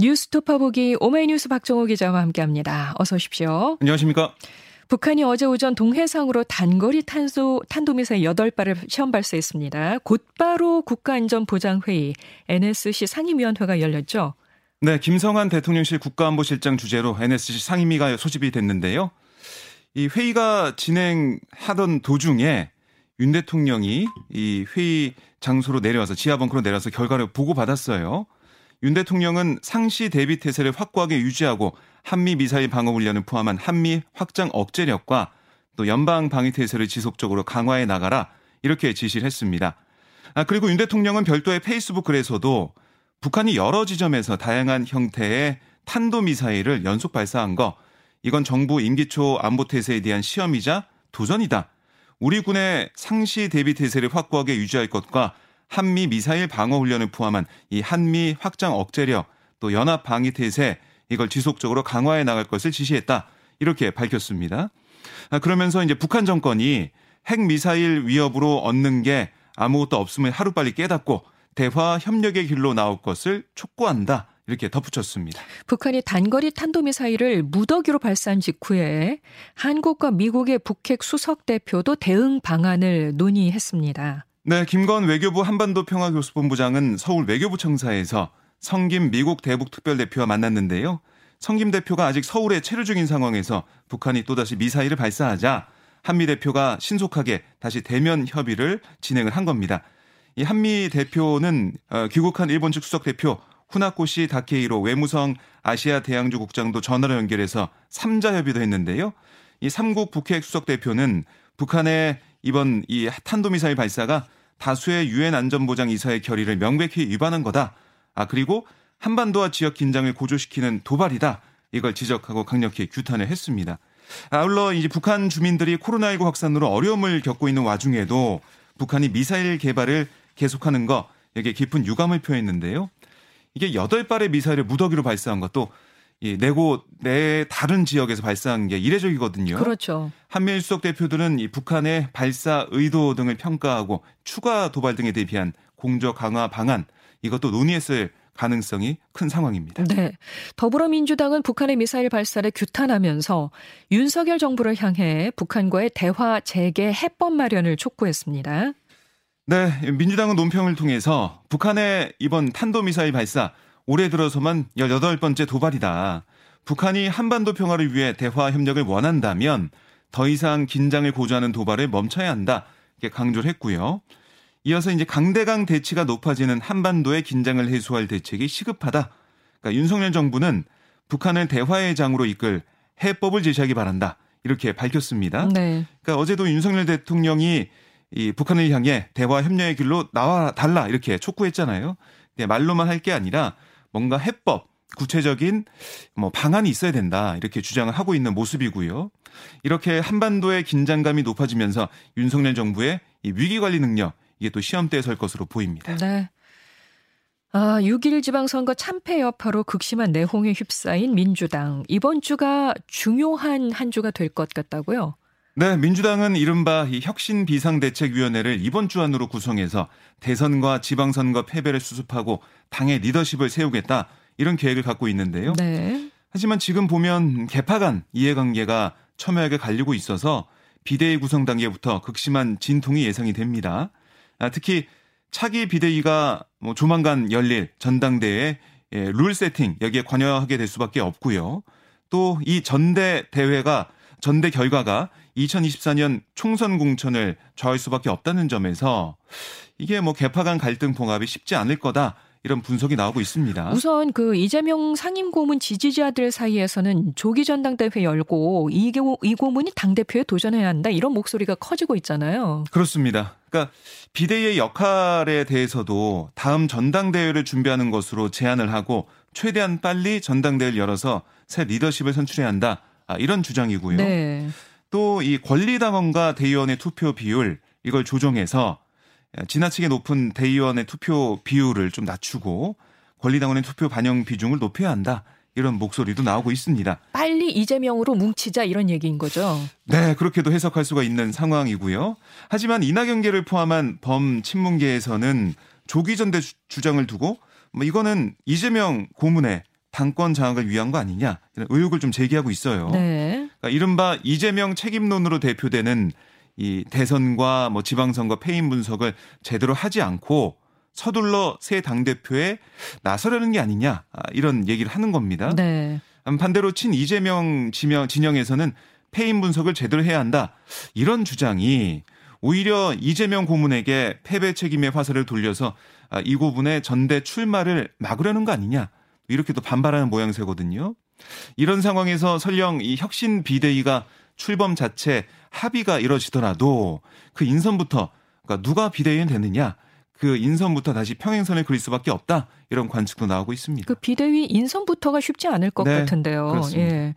뉴스토파 보기 오마이뉴스 박정호 기자와 함께합니다. 어서 오십시오. 안녕하십니까? 북한이 어제 오전 동해상으로 단거리 탄소 탄도미사일 8발을 시험 발사했습니다. 곧바로 국가안전보장회의 NSC 상임위원회가 열렸죠. 네, 김성한 대통령실 국가안보실장 주재로 NSC 상임위가 소집이 됐는데요. 이 회의가 진행하던 도중에 윤 대통령이 이 회의 장소로 내려와서 지하 벙커로 내려와서 결과를 보고 받았어요. 윤 대통령은 상시 대비 태세를 확고하게 유지하고 한미 미사일 방어 훈련을 포함한 한미 확장 억제력과 또 연방 방위 태세를 지속적으로 강화해 나가라 이렇게 지시를 했습니다. 아, 그리고 윤 대통령은 별도의 페이스북 글에서도 북한이 여러 지점에서 다양한 형태의 탄도 미사일을 연속 발사한 거 이건 정부 임기 초 안보 태세에 대한 시험이자 도전이다. 우리 군의 상시 대비 태세를 확고하게 유지할 것과 한미 미사일 방어 훈련을 포함한 이 한미 확장 억제력 또 연합 방위 태세 이걸 지속적으로 강화해 나갈 것을 지시했다. 이렇게 밝혔습니다. 아, 그러면서 이제 북한 정권이 핵 미사일 위협으로 얻는 게 아무것도 없음을 하루빨리 깨닫고 대화 협력의 길로 나올 것을 촉구한다. 이렇게 덧붙였습니다. 북한이 단거리 탄도미사일을 무더기로 발사한 직후에 한국과 미국의 북핵 수석 대표도 대응 방안을 논의했습니다. 네, 김건 외교부 한반도 평화교섭본부장은 서울 외교부 청사에서 성김 미국 대북 특별대표와 만났는데요. 성김 대표가 아직 서울에 체류 중인 상황에서 북한이 또다시 미사일을 발사하자 한미 대표가 신속하게 다시 대면 협의를 진행을 한 겁니다. 이 한미 대표는 어, 귀국한 일본 측 수석 대표 후나코시 다케이로 외무성 아시아 대양주 국장도 전화로 연결해서 3자 협의도 했는데요. 이 삼국 북핵 수석 대표는 북한의 이번 이 탄도미사일 발사가 다수의 유엔 안전보장 이사의 결의를 명백히 위반한 거다. 아 그리고 한반도와 지역 긴장을 고조시키는 도발이다. 이걸 지적하고 강력히 규탄을 했습니다. 아울러 이제 북한 주민들이 코로나19 확산으로 어려움을 겪고 있는 와중에도 북한이 미사일 개발을 계속하는 거 여기에 깊은 유감을 표했는데요. 이게 8발의 미사일을 무더기로 발사한 것도 이 내고 내 다른 지역에서 발사한 게 이례적이거든요. 그렇죠. 한미일 수석 대표들은 이 북한의 발사 의도 등을 평가하고 추가 도발 등에 대비한 공조 강화 방안 이것도 논의했을 가능성이 큰 상황입니다. 네. 더불어민주당은 북한의 미사일 발사를 규탄하면서 윤석열 정부를 향해 북한과의 대화 재개 해법 마련을 촉구했습니다. 네, 민주당은 논평을 통해서 북한의 이번 탄도미사일 발사 올해 들어서만 18번째 도발이다. 북한이 한반도 평화를 위해 대화 협력을 원한다면 더 이상 긴장을 고조하는 도발을 멈춰야 한다. 이렇게 강조를 했고요. 이어서 이제 강대강 대치가 높아지는 한반도의 긴장을 해소할 대책이 시급하다. 그러니까 윤석열 정부는 북한을 대화의 장으로 이끌 해법을 제시하기 바란다. 이렇게 밝혔습니다. 네. 그러니까 어제도 윤석열 대통령이 이 북한을 향해 대화 협력의 길로 나와 달라 이렇게 촉구했잖아요. 말로만 할 게 아니라 뭔가 해법, 구체적인 뭐 방안이 있어야 된다 이렇게 주장을 하고 있는 모습이고요. 이렇게 한반도의 긴장감이 높아지면서 윤석열 정부의 이 위기 관리 능력 이게 또 시험대에 설 것으로 보입니다. 네. 아, 6일 지방선거 참패 여파로 극심한 내홍에 휩싸인 민주당. 이번 주가 중요한 한 주가 될 것 같다고요? 네, 민주당은 이른바 이 혁신 비상대책위원회를 이번 주 안으로 구성해서 대선과 지방선거 패배를 수습하고 당의 리더십을 세우겠다 이런 계획을 갖고 있는데요. 네. 하지만 지금 보면 개파 간 이해관계가 첨예하게 갈리고 있어서 비대위 구성 단계부터 극심한 진통이 예상이 됩니다. 아, 특히 차기 비대위가 뭐 조만간 열릴 전당대회 예, 룰 세팅 여기에 관여하게 될 수밖에 없고요. 또 이 전대 대회가 전대 결과가 2024년 총선 공천을 좌할 수밖에 없다는 점에서 이게 뭐 개파 간 갈등 봉합이 쉽지 않을 거다. 이런 분석이 나오고 있습니다. 우선 그 이재명 상임 고문 지지자들 사이에서는 조기 전당대회 열고 이, 이 고문이 당 대표에 도전해야 한다 이런 목소리가 커지고 있잖아요. 그렇습니다. 그러니까 비대위의 역할에 대해서도 다음 전당대회를 준비하는 것으로 제안을 하고 최대한 빨리 전당대회를 열어서 새 리더십을 선출해야 한다. 아, 이런 주장이고요. 네. 또 이 권리당원과 대의원의 투표 비율 이걸 조정해서 지나치게 높은 대의원의 투표 비율을 좀 낮추고 권리당원의 투표 반영 비중을 높여야 한다. 이런 목소리도 나오고 있습니다. 빨리 이재명으로 뭉치자 이런 얘기인 거죠. 네, 그렇게도 해석할 수가 있는 상황이고요. 하지만 이낙연계를 포함한 범친문계에서는 조기 전대 주장을 두고 뭐 이거는 이재명 고문의 당권 장악을 위한 거 아니냐 이런 의혹을 좀 제기하고 있어요. 네. 그러니까 이른바 이재명 책임론으로 대표되는 이 대선과 뭐 지방선거 패인 분석을 제대로 하지 않고 서둘러 새 당대표에 나서려는 게 아니냐 아, 이런 얘기를 하는 겁니다. 네. 반대로 친 이재명 진영에서는 패인 분석을 제대로 해야 한다. 이런 주장이 오히려 이재명 고문에게 패배 책임의 화살을 돌려서 아, 이 고분의 전대 출마를 막으려는 거 아니냐. 이렇게 도 반발하는 모양새거든요. 이런 상황에서 설령 이 혁신 비대위가 출범 자체 합의가 이뤄지더라도 그 인선부터 그러니까 누가 비대위원 되느냐 그 인선부터 다시 평행선을 그릴 수밖에 없다 이런 관측도 나오고 있습니다. 그 비대위 인선부터가 쉽지 않을 것 네, 같은데요. 그렇습니다. 예.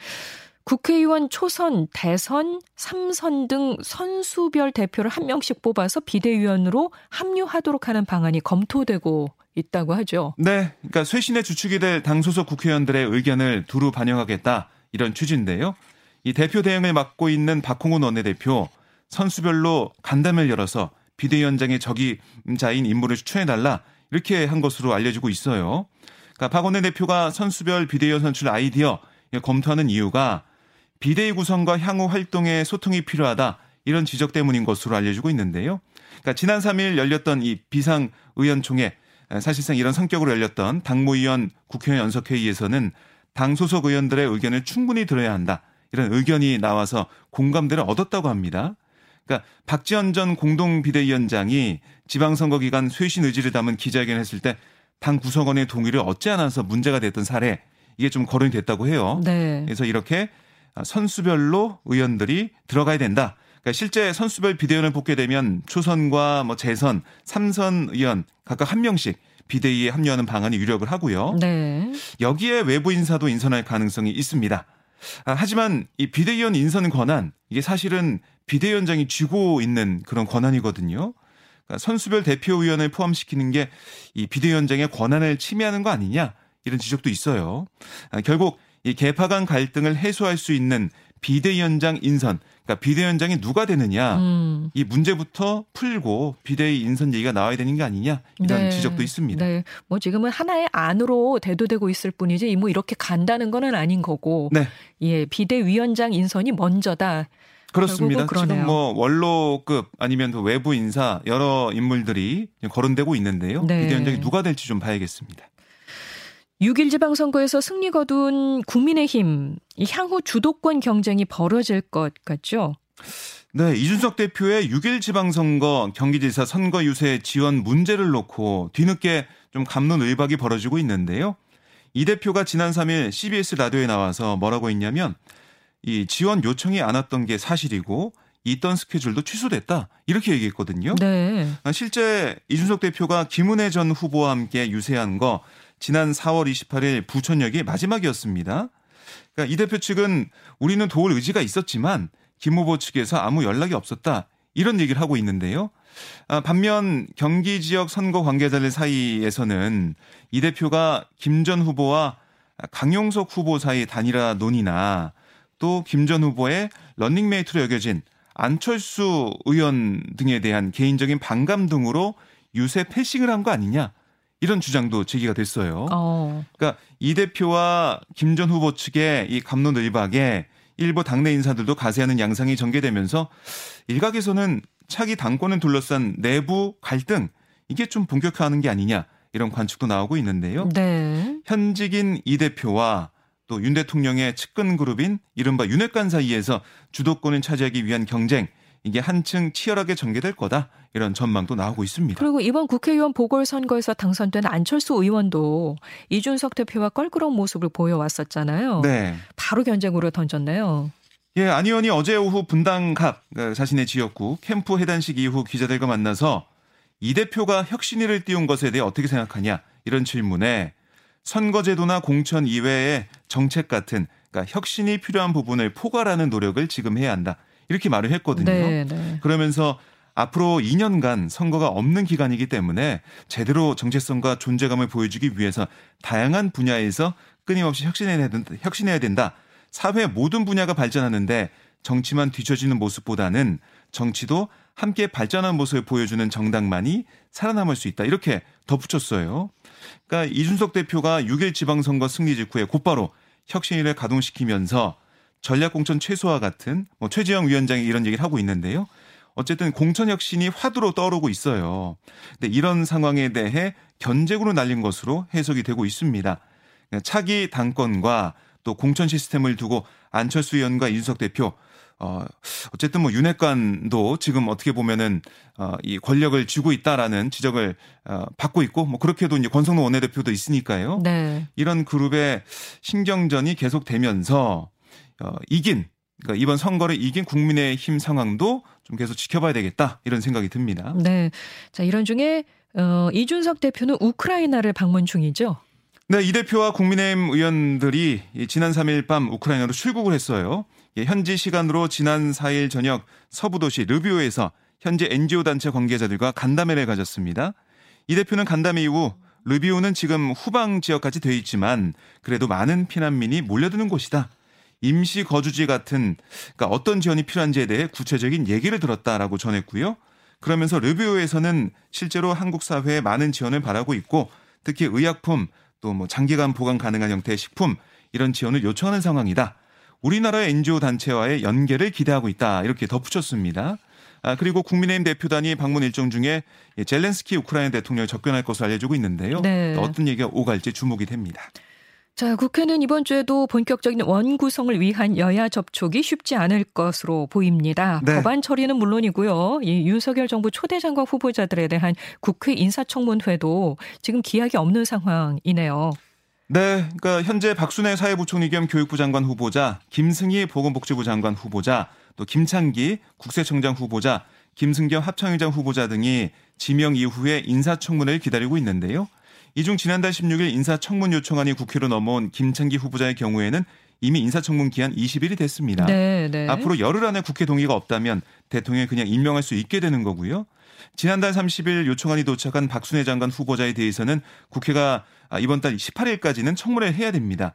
국회의원 초선, 대선, 삼선 등 선수별 대표를 한 명씩 뽑아서 비대위원으로 합류하도록 하는 방안이 검토되고 있다고 하죠. 네, 그러니까 쇄신의 주축이 될 당 소속 국회의원들의 의견을 두루 반영하겠다 이런 취지인데요. 이 대표 대행을 맡고 있는 박홍훈 원내대표 선수별로 간담회를 열어서 비대위원장의 적임자인 인물을 추천해달라 이렇게 한 것으로 알려지고 있어요. 그러니까 박 원내대표가 선수별 비대위원 선출 아이디어 검토하는 이유가 비대위 구성과 향후 활동에 소통이 필요하다 이런 지적 때문인 것으로 알려지고 있는데요. 그러니까 지난 3일 열렸던 이 비상의원총회 사실상 이런 성격으로 열렸던 당무위원 국회의원 연석회의에서는 당 소속 의원들의 의견을 충분히 들어야 한다. 이런 의견이 나와서 공감대를 얻었다고 합니다. 그러니까 박지원 전 공동 비대위원장이 지방선거 기간 쇄신 의지를 담은 기자회견을 했을 때 당 구성원의 동의를 얻지 않아서 문제가 됐던 사례 이게 좀 거론이 됐다고 해요. 네. 그래서 이렇게 선수별로 의원들이 들어가야 된다. 그러니까 실제 선수별 비대위원을 뽑게 되면 초선과 뭐 재선, 삼선 의원 각각 한 명씩 비대위에 합류하는 방안이 유력을 하고요. 네. 여기에 외부 인사도 인선할 가능성이 있습니다. 아, 하지만 이 비대위원 인선 권한 이게 사실은 비대위원장이 쥐고 있는 그런 권한이거든요. 그러니까 선수별 대표위원을 포함시키는 게 이 비대위원장의 권한을 침해하는 거 아니냐 이런 지적도 있어요. 아, 결국 이 개파 간 갈등을 해소할 수 있는 비대위원장 인선, 그러니까 비대위원장이 누가 되느냐 음. 이 문제부터 풀고 비대위 인선 얘기가 나와야 되는 게 아니냐 이런 네. 지적도 있습니다. 네. 뭐 지금은 하나의 안으로 대두되고 있을 뿐이지 뭐 이렇게 간다는 거는 아닌 거고. 네. 예, 비대위원장 인선이 먼저다. 그렇습니다. 지금 뭐 원로급 아니면 또 외부 인사 여러 인물들이 거론되고 있는데요. 네. 비대위원장이 누가 될지 좀 봐야겠습니다. 6일 지방선거에서 승리 거둔 국민의힘 이 향후 주도권 경쟁이 벌어질 것 같죠? 네, 이준석 대표의 6일 지방선거 경기지사 선거 유세 지원 문제를 놓고 뒤늦게 좀 감론을박이 벌어지고 있는데요. 이 대표가 지난 3일 CBS 라디오에 나와서 뭐라고 했냐면 이 지원 요청이 안 왔던 게 사실이고 있던 스케줄도 취소됐다 이렇게 얘기했거든요. 네. 아, 실제 이준석 대표가 김은혜 전 후보와 함께 유세한 거 지난 4월 28일 부천역이 마지막이었습니다. 그러니까 이 대표 측은 우리는 도울 의지가 있었지만 김 후보 측에서 아무 연락이 없었다. 이런 얘기를 하고 있는데요. 아, 반면 경기 지역 선거 관계자들 사이에서는 이 대표가 김 전 후보와 강용석 후보 사이 단일화 논의나 또 김 전 후보의 런닝메이트로 여겨진 안철수 의원 등에 대한 개인적인 반감 등으로 유세 패싱을 한 거 아니냐 이런 주장도 제기가 됐어요. 어. 그러니까 이 대표와 김 전 후보 측의 이 감론을박에 일부 당내 인사들도 가세하는 양상이 전개되면서 일각에서는 차기 당권을 둘러싼 내부 갈등 이게 좀 본격화하는 게 아니냐 이런 관측도 나오고 있는데요. 네. 현직인 이 대표와 또 윤 대통령의 측근 그룹인 이른바 윤핵관 사이에서 주도권을 차지하기 위한 경쟁 이게 한층 치열하게 전개될 거다 이런 전망도 나오고 있습니다. 그리고 이번 국회의원 보궐선거에서 당선된 안철수 의원도 이준석 대표와 껄끄러운 모습을 보여왔었잖아요. 네. 바로 견쟁으로 던졌네요. 예, 안 의원이 어제 오후 분당갑 그 자신의 지역구 캠프 해단식 이후 기자들과 만나서 이 대표가 혁신위를 띄운 것에 대해 어떻게 생각하냐 이런 질문에 선거제도나 공천 이외의 정책 같은 그러니까 혁신이 필요한 부분을 포괄하는 노력을 지금 해야 한다 이렇게 말을 했거든요. 네, 네. 그러면서 앞으로 2년간 선거가 없는 기간이기 때문에 제대로 정체성과 존재감을 보여주기 위해서 다양한 분야에서 끊임없이 혁신해야 된다. 혁신해야 된다. 사회 모든 분야가 발전하는데 정치만 뒤처지는 모습보다는 정치도 함께 발전한 모습을 보여주는 정당만이 살아남을 수 있다. 이렇게 덧붙였어요. 그러니까 이준석 대표가 6일 지방선거 승리 직후에 곧바로 혁신위를 가동시키면서 전략공천 최소화 같은 뭐 최재형 위원장이 이런 얘기를 하고 있는데요. 어쨌든 공천 혁신이 화두로 떠오르고 있어요. 근데 이런 상황에 대해 견제구로 날린 것으로 해석이 되고 있습니다. 그러니까 차기 당권과 또 공천 시스템을 두고 안철수 의원과 이준석 대표 어, 어쨌든 뭐 윤핵관도 지금 어떻게 보면은 어, 이 권력을 쥐고 있다라는 지적을 어, 받고 있고 뭐 그렇게도 이제 권성동 원내대표도 있으니까요. 네. 이런 그룹의 신경전이 계속되면서 어, 이긴 그러니까 이번 선거를 이긴 국민의힘 상황도 좀 계속 지켜봐야 되겠다 이런 생각이 듭니다. 네. 자 이런 중에 어, 이준석 대표는 우크라이나를 방문 중이죠. 네, 이 대표와 국민의힘 의원들이 지난 3일 밤 우크라이나로 출국을 했어요. 예, 현지 시간으로 지난 4일 저녁 서부 도시 르비오에서 현재 NGO 단체 관계자들과 간담회를 가졌습니다. 이 대표는 간담회 이후 르비오는 지금 후방 지역까지 돼 있지만 그래도 많은 피난민이 몰려드는 곳이다. 임시 거주지 같은 그러니까 어떤 지원이 필요한지에 대해 구체적인 얘기를 들었다라고 전했고요. 그러면서 르비오에서는 실제로 한국 사회에 많은 지원을 바라고 있고 특히 의약품 또 뭐 장기간 보관 가능한 형태의 식품 이런 지원을 요청하는 상황이다. 우리나라의 NGO 단체와의 연계를 기대하고 있다. 이렇게 덧붙였습니다. 아, 그리고 국민의힘 대표단이 방문 일정 중에 젤렌스키 우크라이나 대통령을 접견할 것으로 알려지고 있는데요. 네. 어떤 얘기가 오갈지 주목이 됩니다. 자, 국회는 이번 주에도 본격적인 원구성을 위한 여야 접촉이 쉽지 않을 것으로 보입니다. 네. 법안 처리는 물론이고요. 이 윤석열 정부 초대 장관 후보자들에 대한 국회 인사청문회도 지금 기약이 없는 상황이네요. 네, 그러니까 현재 박순애 사회부총리 겸 교육부 장관 후보자, 김승희 보건복지부 장관 후보자, 또 김창기 국세청장 후보자, 김승겸 합창의장 후보자 등이 지명 이후에 인사청문회를 기다리고 있는데요. 이 중 지난달 16일 인사청문 요청안이 국회로 넘어온 김창기 후보자의 경우에는 이미 인사청문 기한 20일이 됐습니다. 네, 네. 앞으로 열흘 안에 국회 동의가 없다면 대통령이 그냥 임명할 수 있게 되는 거고요. 지난달 30일 요청안이 도착한 박순애 장관 후보자에 대해서는 국회가 이번 달 18일까지는 청문회를 해야 됩니다.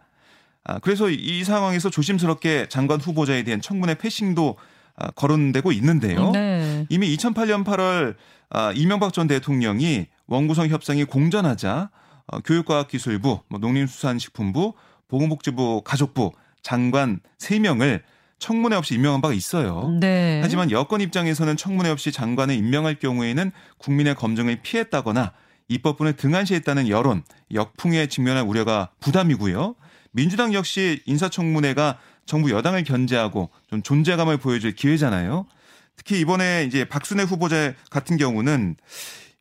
아, 그래서 이 상황에서 조심스럽게 장관 후보자에 대한 청문회 패싱도 아, 거론되고 있는데요. 네. 이미 2008년 8월 아, 이명박 전 대통령이 원구성 협상이 공전하자 어, 교육과학기술부, 뭐 농림수산식품부, 보건복지부, 가족부 장관 3명을 청문회 없이 임명한 바가 있어요. 네. 하지만 여권 입장에서는 청문회 없이 장관을 임명할 경우에는 국민의 검증을 피했다거나 입법분을 등한시했다는 여론, 역풍에 직면할 우려가 부담이고요. 민주당 역시 인사청문회가 정부 여당을 견제하고 좀 존재감을 보여줄 기회잖아요. 특히 이번에 이제 박순애 후보자 같은 경우는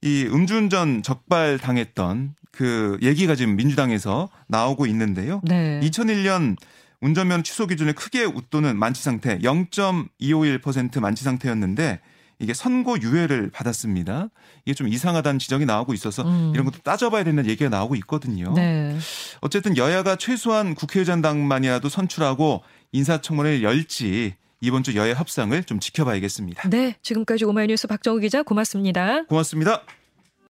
이 음주운전 적발 당했던 그 얘기가 지금 민주당에서 나오고 있는데요. 네. 2001년 운전면 취소 기준을 크게 웃도는 만취 상태 0.251% 만취 상태였는데 이게 선고 유예를 받았습니다. 이게 좀 이상하다는 지적이 나오고 있어서 음. 이런 것도 따져봐야 된다는 얘기가 나오고 있거든요. 네. 어쨌든 여야가 최소한 국회의장당만이라도 선출하고 인사청문회를 열지 이번 주 여야 협상을 좀 지켜봐야겠습니다. 네, 지금까지 오마이뉴스 박정우 기자 고맙습니다. 고맙습니다.